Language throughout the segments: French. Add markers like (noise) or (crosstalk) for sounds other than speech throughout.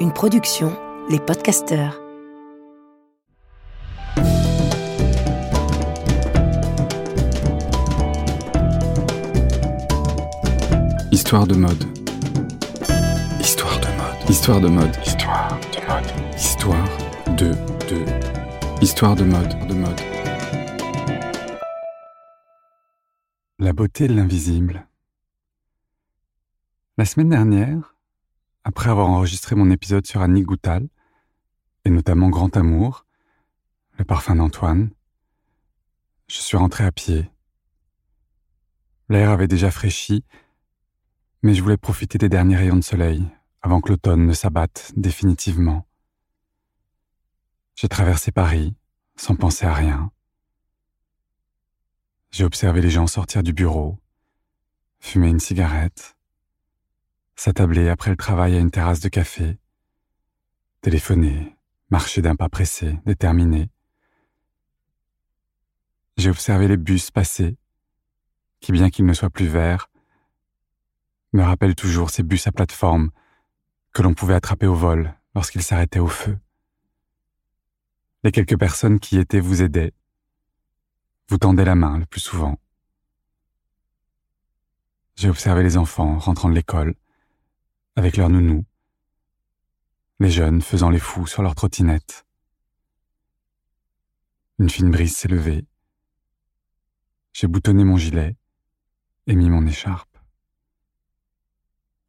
Une production, les podcasteurs. Histoire de mode. Histoire de mode. Histoire de mode. Histoire de mode. Histoire de de. Histoire de mode. De mode. La beauté de l'invisible. La semaine dernière, après avoir enregistré mon épisode sur Annie Goutal, et notamment Grand Amour, le parfum d'Antoine, je suis rentré à pied. L'air avait déjà fraîchi mais je voulais profiter des derniers rayons de soleil avant que l'automne ne s'abatte définitivement. J'ai traversé Paris sans penser à rien. J'ai observé les gens sortir du bureau, fumer une cigarette, s'attabler après le travail à une terrasse de café, téléphoner, marcher d'un pas pressé, déterminé. J'ai observé les bus passer, qui bien qu'ils ne soient plus verts, me rappelle toujours ces bus à plateforme que l'on pouvait attraper au vol lorsqu'ils s'arrêtaient au feu. Les quelques personnes qui y étaient vous aidaient, vous tendaient la main le plus souvent. J'ai observé les enfants rentrant de l'école, avec leurs nounous, les jeunes faisant les fous sur leur trottinette. Une fine brise s'est levée. J'ai boutonné mon gilet et mis mon écharpe.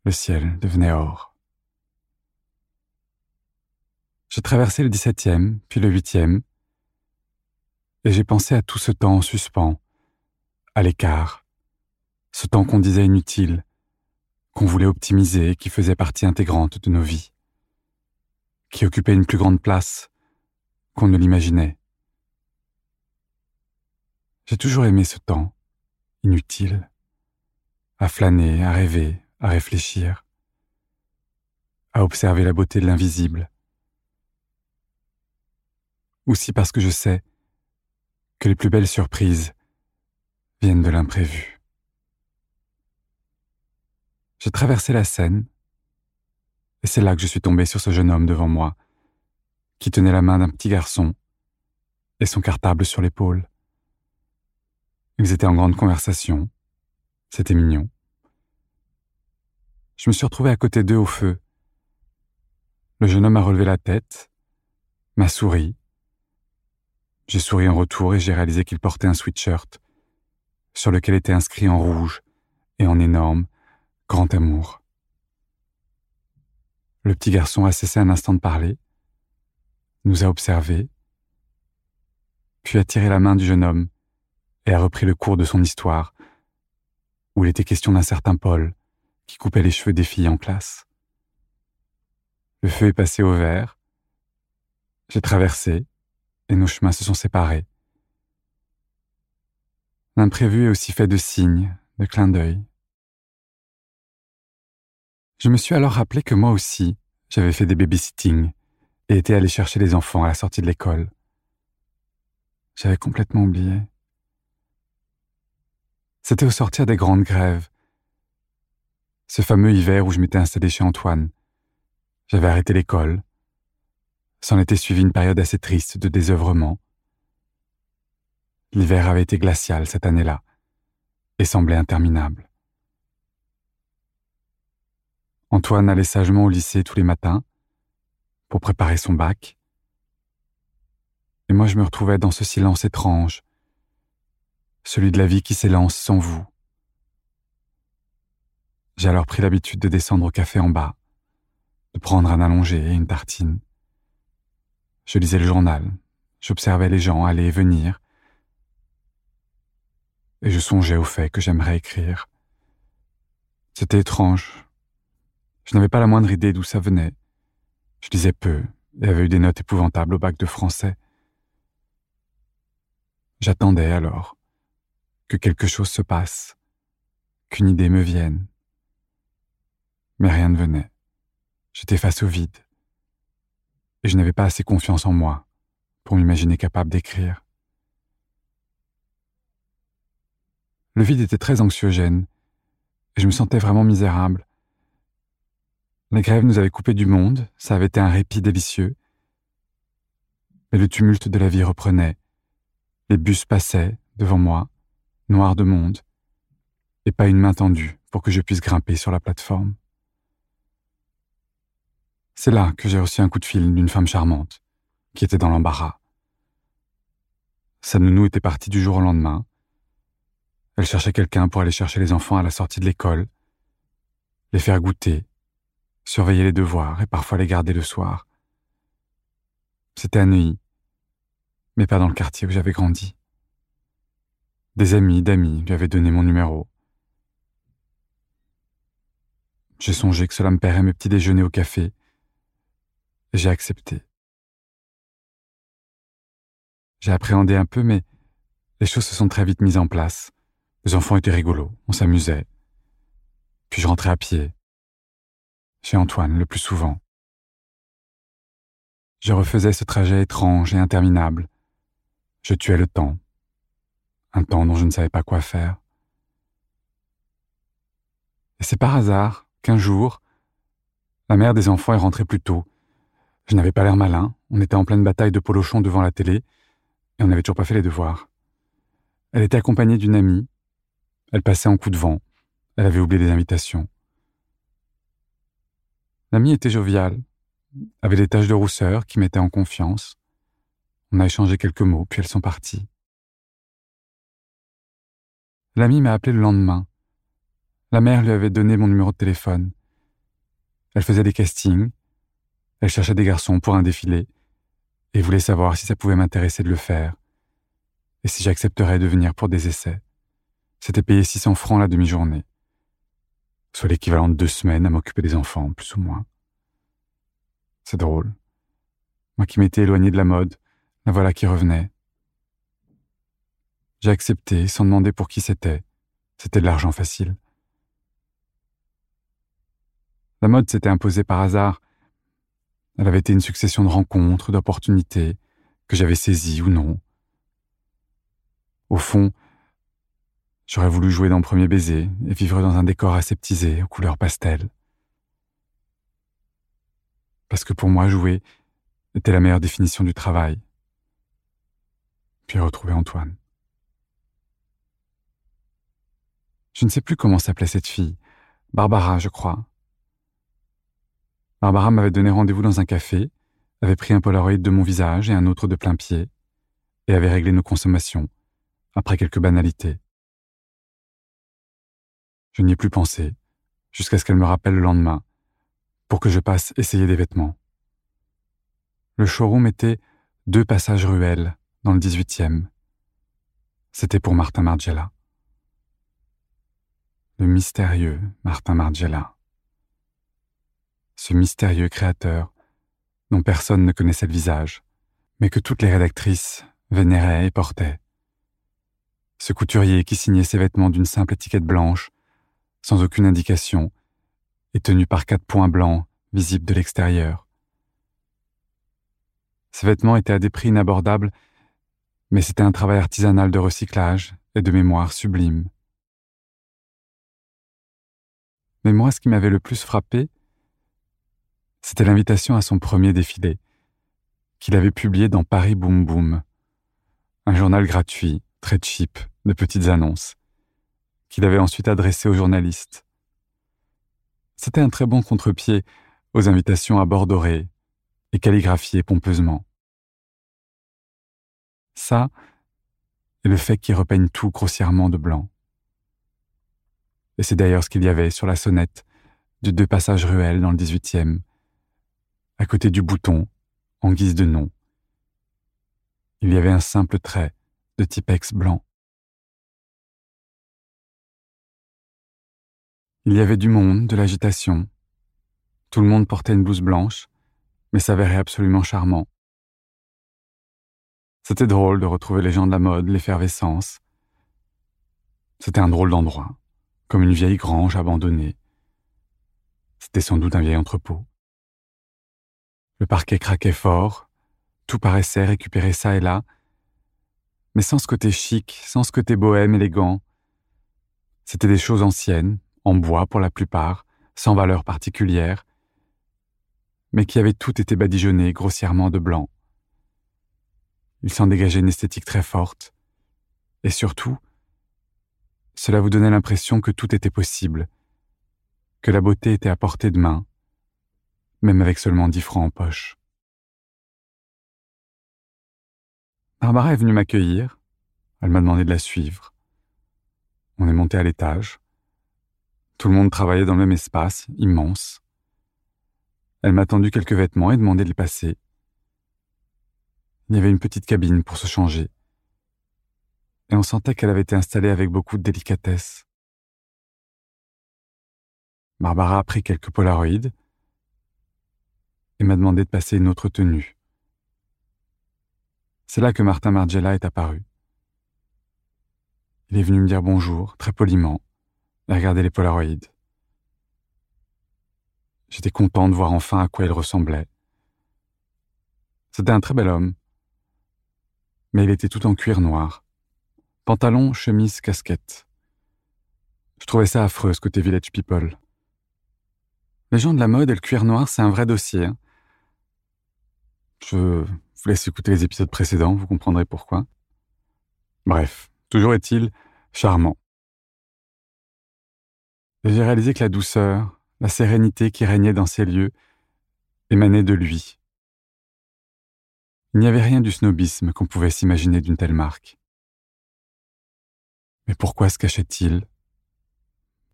Le ciel devenait or. J'ai traversé le 17e, puis le 8e, et j'ai pensé à tout ce temps en suspens, à l'écart, ce temps qu'on disait inutile, qu'on voulait optimiser et qui faisait partie intégrante de nos vies, qui occupait une plus grande place qu'on ne l'imaginait. J'ai toujours aimé ce temps, inutile, à flâner, à rêver, à réfléchir, à observer la beauté de l'invisible. Aussi parce que je sais que les plus belles surprises viennent de l'imprévu. J'ai traversé la Seine, et c'est là que je suis tombé sur ce jeune homme devant moi, qui tenait la main d'un petit garçon et son cartable sur l'épaule. Ils étaient en grande conversation, c'était mignon je me suis retrouvé à côté d'eux au feu. Le jeune homme a relevé la tête, m'a souri. J'ai souri en retour et j'ai réalisé qu'il portait un sweatshirt sur lequel était inscrit en rouge et en énorme Grand amour. Le petit garçon a cessé un instant de parler, nous a observés, puis a tiré la main du jeune homme et a repris le cours de son histoire, où il était question d'un certain Paul, qui coupait les cheveux des filles en classe. Le feu est passé au vert. J'ai traversé et nos chemins se sont séparés. L'imprévu est aussi fait de signes, de clins d'œil. Je me suis alors rappelé que moi aussi, j'avais fait des babysitting et été allé chercher les enfants à la sortie de l'école. J'avais complètement oublié. C'était au sortir des grandes grèves ce fameux hiver où je m'étais installé chez Antoine. J'avais arrêté l'école. S'en était suivi une période assez triste de désœuvrement. L'hiver avait été glacial cette année-là et semblait interminable. Antoine allait sagement au lycée tous les matins pour préparer son bac. Et moi je me retrouvais dans ce silence étrange, celui de la vie qui s'élance sans vous. J'ai alors pris l'habitude de descendre au café en bas, de prendre un allongé et une tartine. Je lisais le journal, j'observais les gens aller et venir, et je songeais au fait que j'aimerais écrire. C'était étrange. Je n'avais pas la moindre idée d'où ça venait. Je lisais peu et avais eu des notes épouvantables au bac de français. J'attendais alors que quelque chose se passe, qu'une idée me vienne. Mais rien ne venait. J'étais face au vide. Et je n'avais pas assez confiance en moi pour m'imaginer capable d'écrire. Le vide était très anxiogène, et je me sentais vraiment misérable, La grève nous avait coupé du monde, ça avait été un répit délicieux. Mais le tumulte de la vie reprenait. Les bus passaient devant moi, noirs de monde, et pas une main tendue pour que je puisse grimper sur la plateforme. C'est là que j'ai reçu un coup de fil d'une femme charmante, qui était dans l'embarras. Sa nounou était partie du jour au lendemain. Elle cherchait quelqu'un pour aller chercher les enfants à la sortie de l'école, les faire goûter, surveiller les devoirs et parfois les garder le soir. C'était à Neuilly, mais pas dans le quartier où j'avais grandi. Des amis d'amis lui avaient donné mon numéro. J'ai songé que cela me paierait mes petits déjeuners au café j'ai accepté. J'ai appréhendé un peu, mais les choses se sont très vite mises en place. Les enfants étaient rigolos, on s'amusait. Puis je rentrais à pied. Chez Antoine, le plus souvent. Je refaisais ce trajet étrange et interminable. Je tuais le temps. Un temps dont je ne savais pas quoi faire. Et c'est par hasard qu'un jour, la mère des enfants est rentrée plus tôt je n'avais pas l'air malin, on était en pleine bataille de polochon devant la télé, et on n'avait toujours pas fait les devoirs. Elle était accompagnée d'une amie, elle passait en coup de vent, elle avait oublié des invitations. L'amie était joviale, avait des taches de rousseur qui mettaient en confiance. On a échangé quelques mots, puis elles sont parties. L'amie m'a appelé le lendemain. La mère lui avait donné mon numéro de téléphone. Elle faisait des castings, elle cherchait des garçons pour un défilé et voulait savoir si ça pouvait m'intéresser de le faire et si j'accepterais de venir pour des essais. C'était payé 600 francs la demi-journée, soit l'équivalent de deux semaines à m'occuper des enfants, plus ou moins. C'est drôle. Moi qui m'étais éloigné de la mode, la voilà qui revenait. J'ai accepté sans demander pour qui c'était. C'était de l'argent facile. La mode s'était imposée par hasard elle avait été une succession de rencontres, d'opportunités, que j'avais saisies ou non. Au fond, j'aurais voulu jouer dans premier baiser et vivre dans un décor aseptisé aux couleurs pastel. Parce que pour moi, jouer était la meilleure définition du travail. Puis retrouver Antoine. Je ne sais plus comment s'appelait cette fille. Barbara, je crois. Barbara m'avait donné rendez-vous dans un café, avait pris un polaroid de mon visage et un autre de plein pied, et avait réglé nos consommations, après quelques banalités. Je n'y ai plus pensé, jusqu'à ce qu'elle me rappelle le lendemain, pour que je passe essayer des vêtements. Le showroom était deux passages ruelles, dans le 18e. C'était pour Martin Margiela. Le mystérieux Martin Margiela ce mystérieux créateur dont personne ne connaissait le visage, mais que toutes les rédactrices vénéraient et portaient. Ce couturier qui signait ses vêtements d'une simple étiquette blanche, sans aucune indication, et tenu par quatre points blancs visibles de l'extérieur. Ces vêtements étaient à des prix inabordables, mais c'était un travail artisanal de recyclage et de mémoire sublime. Mais moi, ce qui m'avait le plus frappé, c'était l'invitation à son premier défilé, qu'il avait publié dans Paris Boom Boom, un journal gratuit, très cheap, de petites annonces, qu'il avait ensuite adressé aux journalistes. C'était un très bon contre-pied aux invitations à bord doré et calligraphiées pompeusement. Ça, et le fait qu'il repeigne tout grossièrement de blanc. Et c'est d'ailleurs ce qu'il y avait sur la sonnette du deux passages ruelles dans le 18e, à côté du bouton, en guise de nom. Il y avait un simple trait de Tipex blanc. Il y avait du monde, de l'agitation. Tout le monde portait une blouse blanche, mais s'avérait absolument charmant. C'était drôle de retrouver les gens de la mode, l'effervescence. C'était un drôle d'endroit, comme une vieille grange abandonnée. C'était sans doute un vieil entrepôt. Le parquet craquait fort, tout paraissait récupérer ça et là, mais sans ce côté chic, sans ce côté bohème élégant. C'étaient des choses anciennes, en bois pour la plupart, sans valeur particulière, mais qui avaient toutes été badigeonnées grossièrement de blanc. Il s'en dégageait une esthétique très forte, et surtout, cela vous donnait l'impression que tout était possible, que la beauté était à portée de main, même avec seulement dix francs en poche. Barbara est venue m'accueillir, elle m'a demandé de la suivre. On est monté à l'étage. Tout le monde travaillait dans le même espace, immense. Elle m'a tendu quelques vêtements et demandé de les passer. Il y avait une petite cabine pour se changer. Et on sentait qu'elle avait été installée avec beaucoup de délicatesse. Barbara a pris quelques polaroïdes et m'a demandé de passer une autre tenue. C'est là que Martin Margiela est apparu. Il est venu me dire bonjour, très poliment, et regarder les polaroïdes. J'étais content de voir enfin à quoi il ressemblait. C'était un très bel homme, mais il était tout en cuir noir. Pantalon, chemise, casquette. Je trouvais ça affreux, ce côté village people. Les gens de la mode et le cuir noir, c'est un vrai dossier. Hein. Je vous laisse écouter les épisodes précédents, vous comprendrez pourquoi. Bref, toujours est-il charmant. J'ai réalisé que la douceur, la sérénité qui régnait dans ces lieux émanait de lui. Il n'y avait rien du snobisme qu'on pouvait s'imaginer d'une telle marque. Mais pourquoi se cachait-il?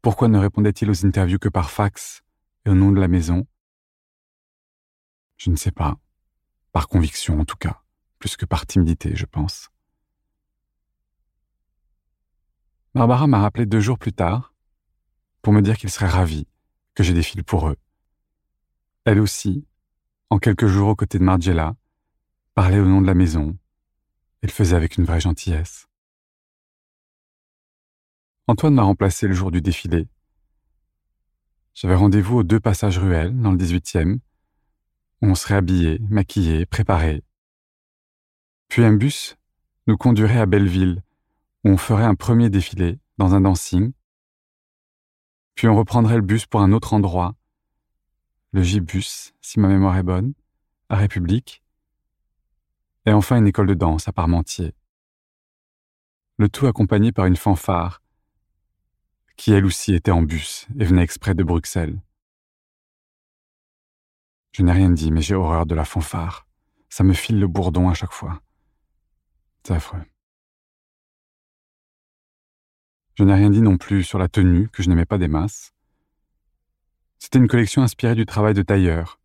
Pourquoi ne répondait-il aux interviews que par fax et au nom de la maison? Je ne sais pas. Par conviction, en tout cas, plus que par timidité, je pense. Barbara m'a rappelé deux jours plus tard pour me dire qu'il serait ravi que j'ai défile pour eux. Elle aussi, en quelques jours aux côtés de Margiela, parlait au nom de la maison et le faisait avec une vraie gentillesse. Antoine m'a remplacé le jour du défilé j'avais rendez-vous aux deux passages ruelles, dans le 18e, où on serait habillé, maquillé, préparé. Puis un bus nous conduirait à Belleville, où on ferait un premier défilé, dans un dancing. Puis on reprendrait le bus pour un autre endroit, le J-bus, si ma mémoire est bonne, à République. Et enfin une école de danse à Parmentier. Le tout accompagné par une fanfare qui elle aussi était en bus et venait exprès de Bruxelles. Je n'ai rien dit, mais j'ai horreur de la fanfare. Ça me file le bourdon à chaque fois. C'est affreux. Je n'ai rien dit non plus sur la tenue, que je n'aimais pas des masses. C'était une collection inspirée du travail de tailleur.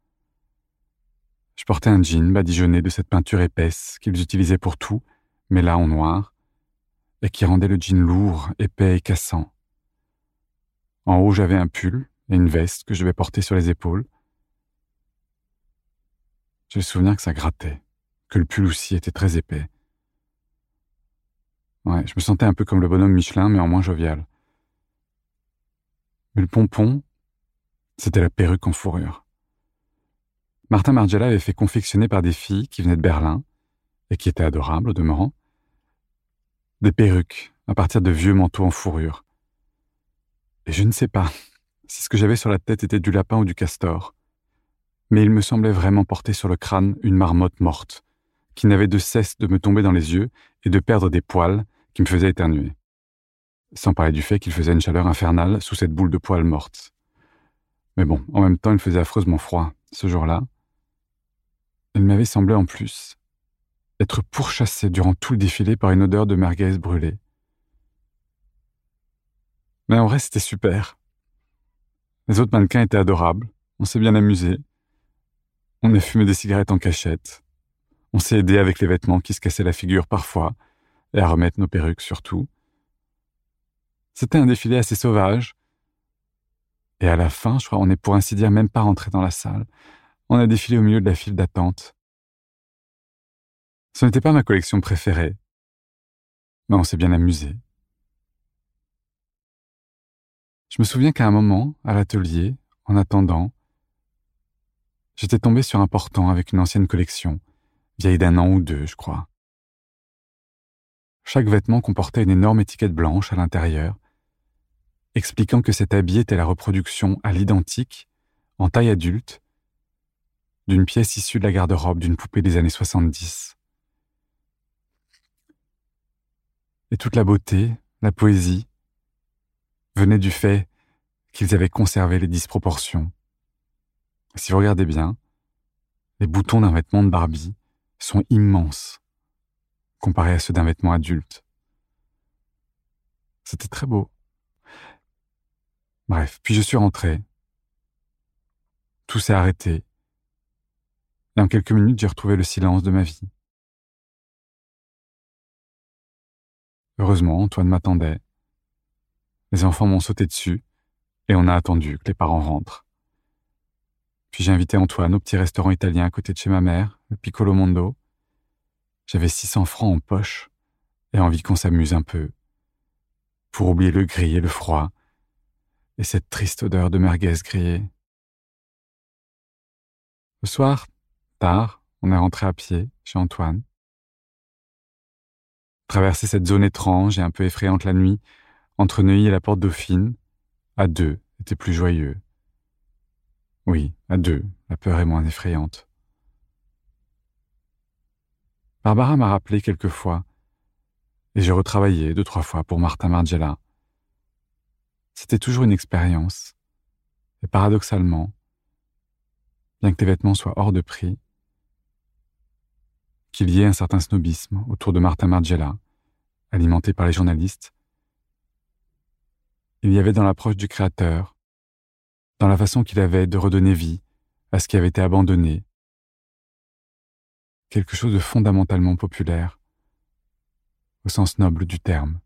Je portais un jean badigeonné de cette peinture épaisse qu'ils utilisaient pour tout, mais là en noir, et qui rendait le jean lourd, épais et cassant. En haut, j'avais un pull et une veste que je devais porter sur les épaules. J'ai le souvenir que ça grattait, que le pull aussi était très épais. Ouais, je me sentais un peu comme le bonhomme Michelin, mais en moins jovial. Mais le pompon, c'était la perruque en fourrure. Martin Margiela avait fait confectionner par des filles qui venaient de Berlin, et qui étaient adorables au demeurant, des perruques à partir de vieux manteaux en fourrure, et je ne sais pas (laughs) si ce que j'avais sur la tête était du lapin ou du castor, mais il me semblait vraiment porter sur le crâne une marmotte morte, qui n'avait de cesse de me tomber dans les yeux et de perdre des poils qui me faisaient éternuer. Sans parler du fait qu'il faisait une chaleur infernale sous cette boule de poils morte. Mais bon, en même temps, il faisait affreusement froid, ce jour-là. Il m'avait semblé en plus être pourchassé durant tout le défilé par une odeur de merguez brûlée. Mais en vrai, c'était super. Les autres mannequins étaient adorables. On s'est bien amusé. On a fumé des cigarettes en cachette. On s'est aidé avec les vêtements qui se cassaient la figure parfois, et à remettre nos perruques surtout. C'était un défilé assez sauvage. Et à la fin, je crois, on n'est pour ainsi dire même pas rentré dans la salle. On a défilé au milieu de la file d'attente. Ce n'était pas ma collection préférée, mais on s'est bien amusé. Je me souviens qu'à un moment, à l'atelier, en attendant, j'étais tombé sur un portant avec une ancienne collection, vieille d'un an ou deux, je crois. Chaque vêtement comportait une énorme étiquette blanche à l'intérieur, expliquant que cet habit était la reproduction à l'identique, en taille adulte, d'une pièce issue de la garde-robe d'une poupée des années 70. Et toute la beauté, la poésie, venait du fait qu'ils avaient conservé les disproportions. Si vous regardez bien, les boutons d'un vêtement de Barbie sont immenses comparés à ceux d'un vêtement adulte. C'était très beau. Bref, puis je suis rentré. Tout s'est arrêté. Et en quelques minutes, j'ai retrouvé le silence de ma vie. Heureusement, Antoine m'attendait. Les enfants m'ont sauté dessus et on a attendu que les parents rentrent. Puis j'ai invité Antoine au petit restaurant italien à côté de chez ma mère, le Piccolo Mondo. J'avais 600 francs en poche et envie qu'on s'amuse un peu. Pour oublier le gris et le froid et cette triste odeur de merguez grillée. Le soir, tard, on est rentré à pied chez Antoine. Traverser cette zone étrange et un peu effrayante la nuit, entre Neuilly et la porte Dauphine, à deux, était plus joyeux. Oui, à deux, la peur est moins effrayante. Barbara m'a rappelé quelquefois, et j'ai retravaillé deux, trois fois pour Martin Margiela. C'était toujours une expérience, et paradoxalement, bien que tes vêtements soient hors de prix, qu'il y ait un certain snobisme autour de Martin Margiela, alimenté par les journalistes, il y avait dans l'approche du Créateur, dans la façon qu'il avait de redonner vie à ce qui avait été abandonné, quelque chose de fondamentalement populaire, au sens noble du terme.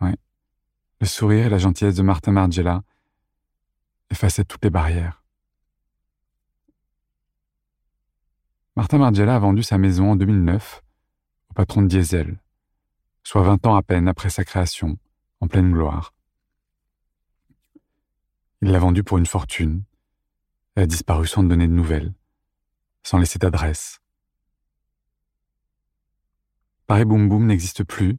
Oui, le sourire et la gentillesse de Martin Margiela effaçaient toutes les barrières. Martin Margiela a vendu sa maison en 2009 au patron de Diesel, soit vingt ans à peine après sa création, en pleine gloire. Il l'a vendue pour une fortune, elle a disparu sans donner de nouvelles, sans laisser d'adresse. Paris Boom Boom n'existe plus,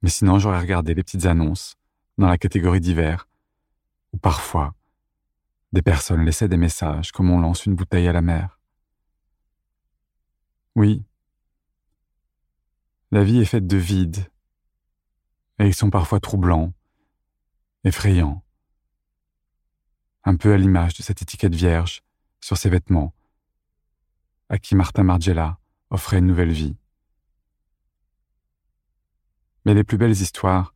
mais sinon j'aurais regardé les petites annonces dans la catégorie divers, où parfois des personnes laissaient des messages comme on lance une bouteille à la mer. Oui, la vie est faite de vide, et ils sont parfois troublants, effrayants un peu à l'image de cette étiquette vierge sur ses vêtements, à qui Martin Margiela offrait une nouvelle vie. Mais les plus belles histoires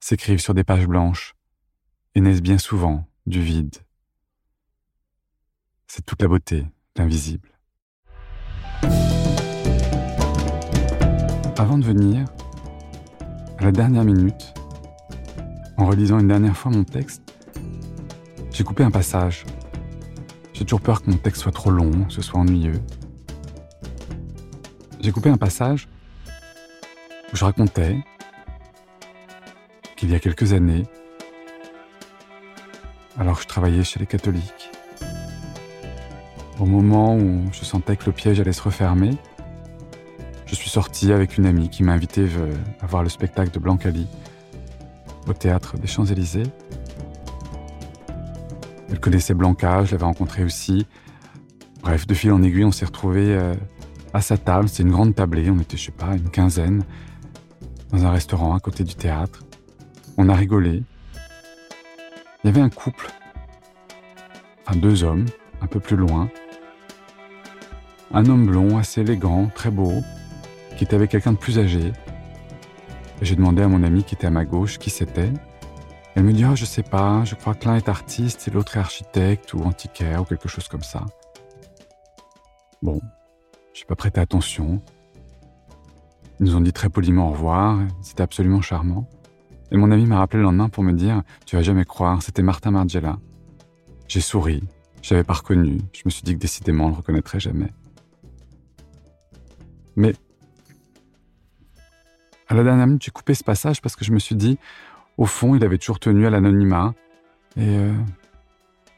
s'écrivent sur des pages blanches et naissent bien souvent du vide. C'est toute la beauté l'invisible. Avant de venir, à la dernière minute, en relisant une dernière fois mon texte, j'ai coupé un passage. J'ai toujours peur que mon texte soit trop long, que ce soit ennuyeux. J'ai coupé un passage où je racontais qu'il y a quelques années, alors que je travaillais chez les catholiques, au moment où je sentais que le piège allait se refermer, je suis sorti avec une amie qui m'a invité euh, à voir le spectacle de Blancali au théâtre des Champs-Élysées. Elle connaissait Blanca, je l'avais rencontré aussi. Bref, de fil en aiguille, on s'est retrouvés euh, à sa table. C'était une grande tablée, on était, je sais pas, une quinzaine, dans un restaurant à côté du théâtre. On a rigolé. Il y avait un couple, enfin deux hommes, un peu plus loin. Un homme blond, assez élégant, très beau, qui était avec quelqu'un de plus âgé. J'ai demandé à mon ami qui était à ma gauche qui c'était. Elle me dit oh, Je sais pas, je crois que l'un est artiste et l'autre est architecte ou antiquaire ou quelque chose comme ça. Bon, je n'ai pas prêté attention. Ils nous ont dit très poliment au revoir, c'était absolument charmant. Et mon ami m'a rappelé le lendemain pour me dire Tu vas jamais croire, c'était Martin Margiela. J'ai souri, je l'avais pas reconnu, je me suis dit que décidément on le reconnaîtrait jamais. Mais à la dernière minute, j'ai coupé ce passage parce que je me suis dit au fond, il avait toujours tenu à l'anonymat, et euh,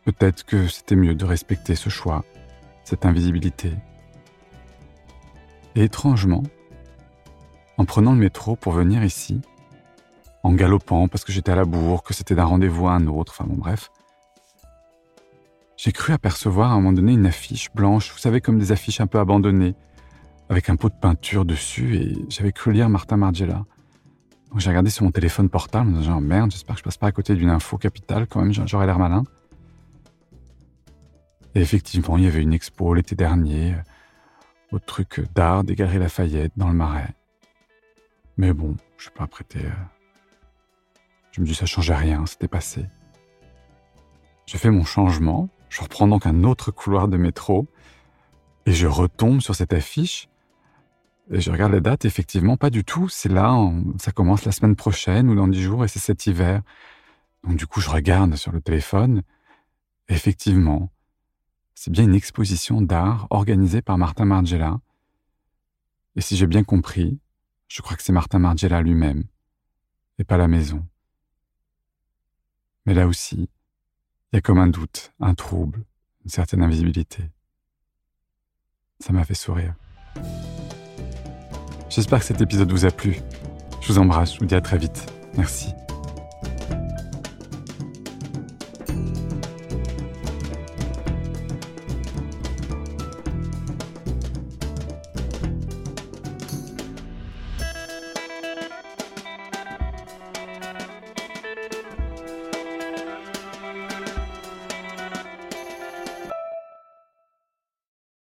peut-être que c'était mieux de respecter ce choix, cette invisibilité. Et étrangement, en prenant le métro pour venir ici, en galopant parce que j'étais à la bourre, que c'était d'un rendez-vous à un autre, enfin bon bref, j'ai cru apercevoir à un moment donné une affiche blanche, vous savez, comme des affiches un peu abandonnées, avec un pot de peinture dessus, et j'avais cru lire Martin Margiela. Donc j'ai regardé sur mon téléphone portable, en disant merde, j'espère que je passe pas à côté d'une info capitale, quand même, j'aurais l'air malin. Et effectivement, il y avait une expo l'été dernier, euh, au truc d'art des Galeries Lafayette, dans le Marais. Mais bon, je suis pas prêté. Euh. Je me dis ça changeait rien, c'était passé. J'ai fait mon changement, je reprends donc un autre couloir de métro et je retombe sur cette affiche. Et je regarde la date, effectivement, pas du tout. C'est là, ça commence la semaine prochaine ou dans dix jours et c'est cet hiver. Donc du coup, je regarde sur le téléphone. effectivement, c'est bien une exposition d'art organisée par Martin Margiela. Et si j'ai bien compris, je crois que c'est Martin Margiela lui-même, et pas la maison. Mais là aussi, il y a comme un doute, un trouble, une certaine invisibilité. Ça m'a fait sourire. J'espère que cet épisode vous a plu. Je vous embrasse, je vous dis à très vite. Merci.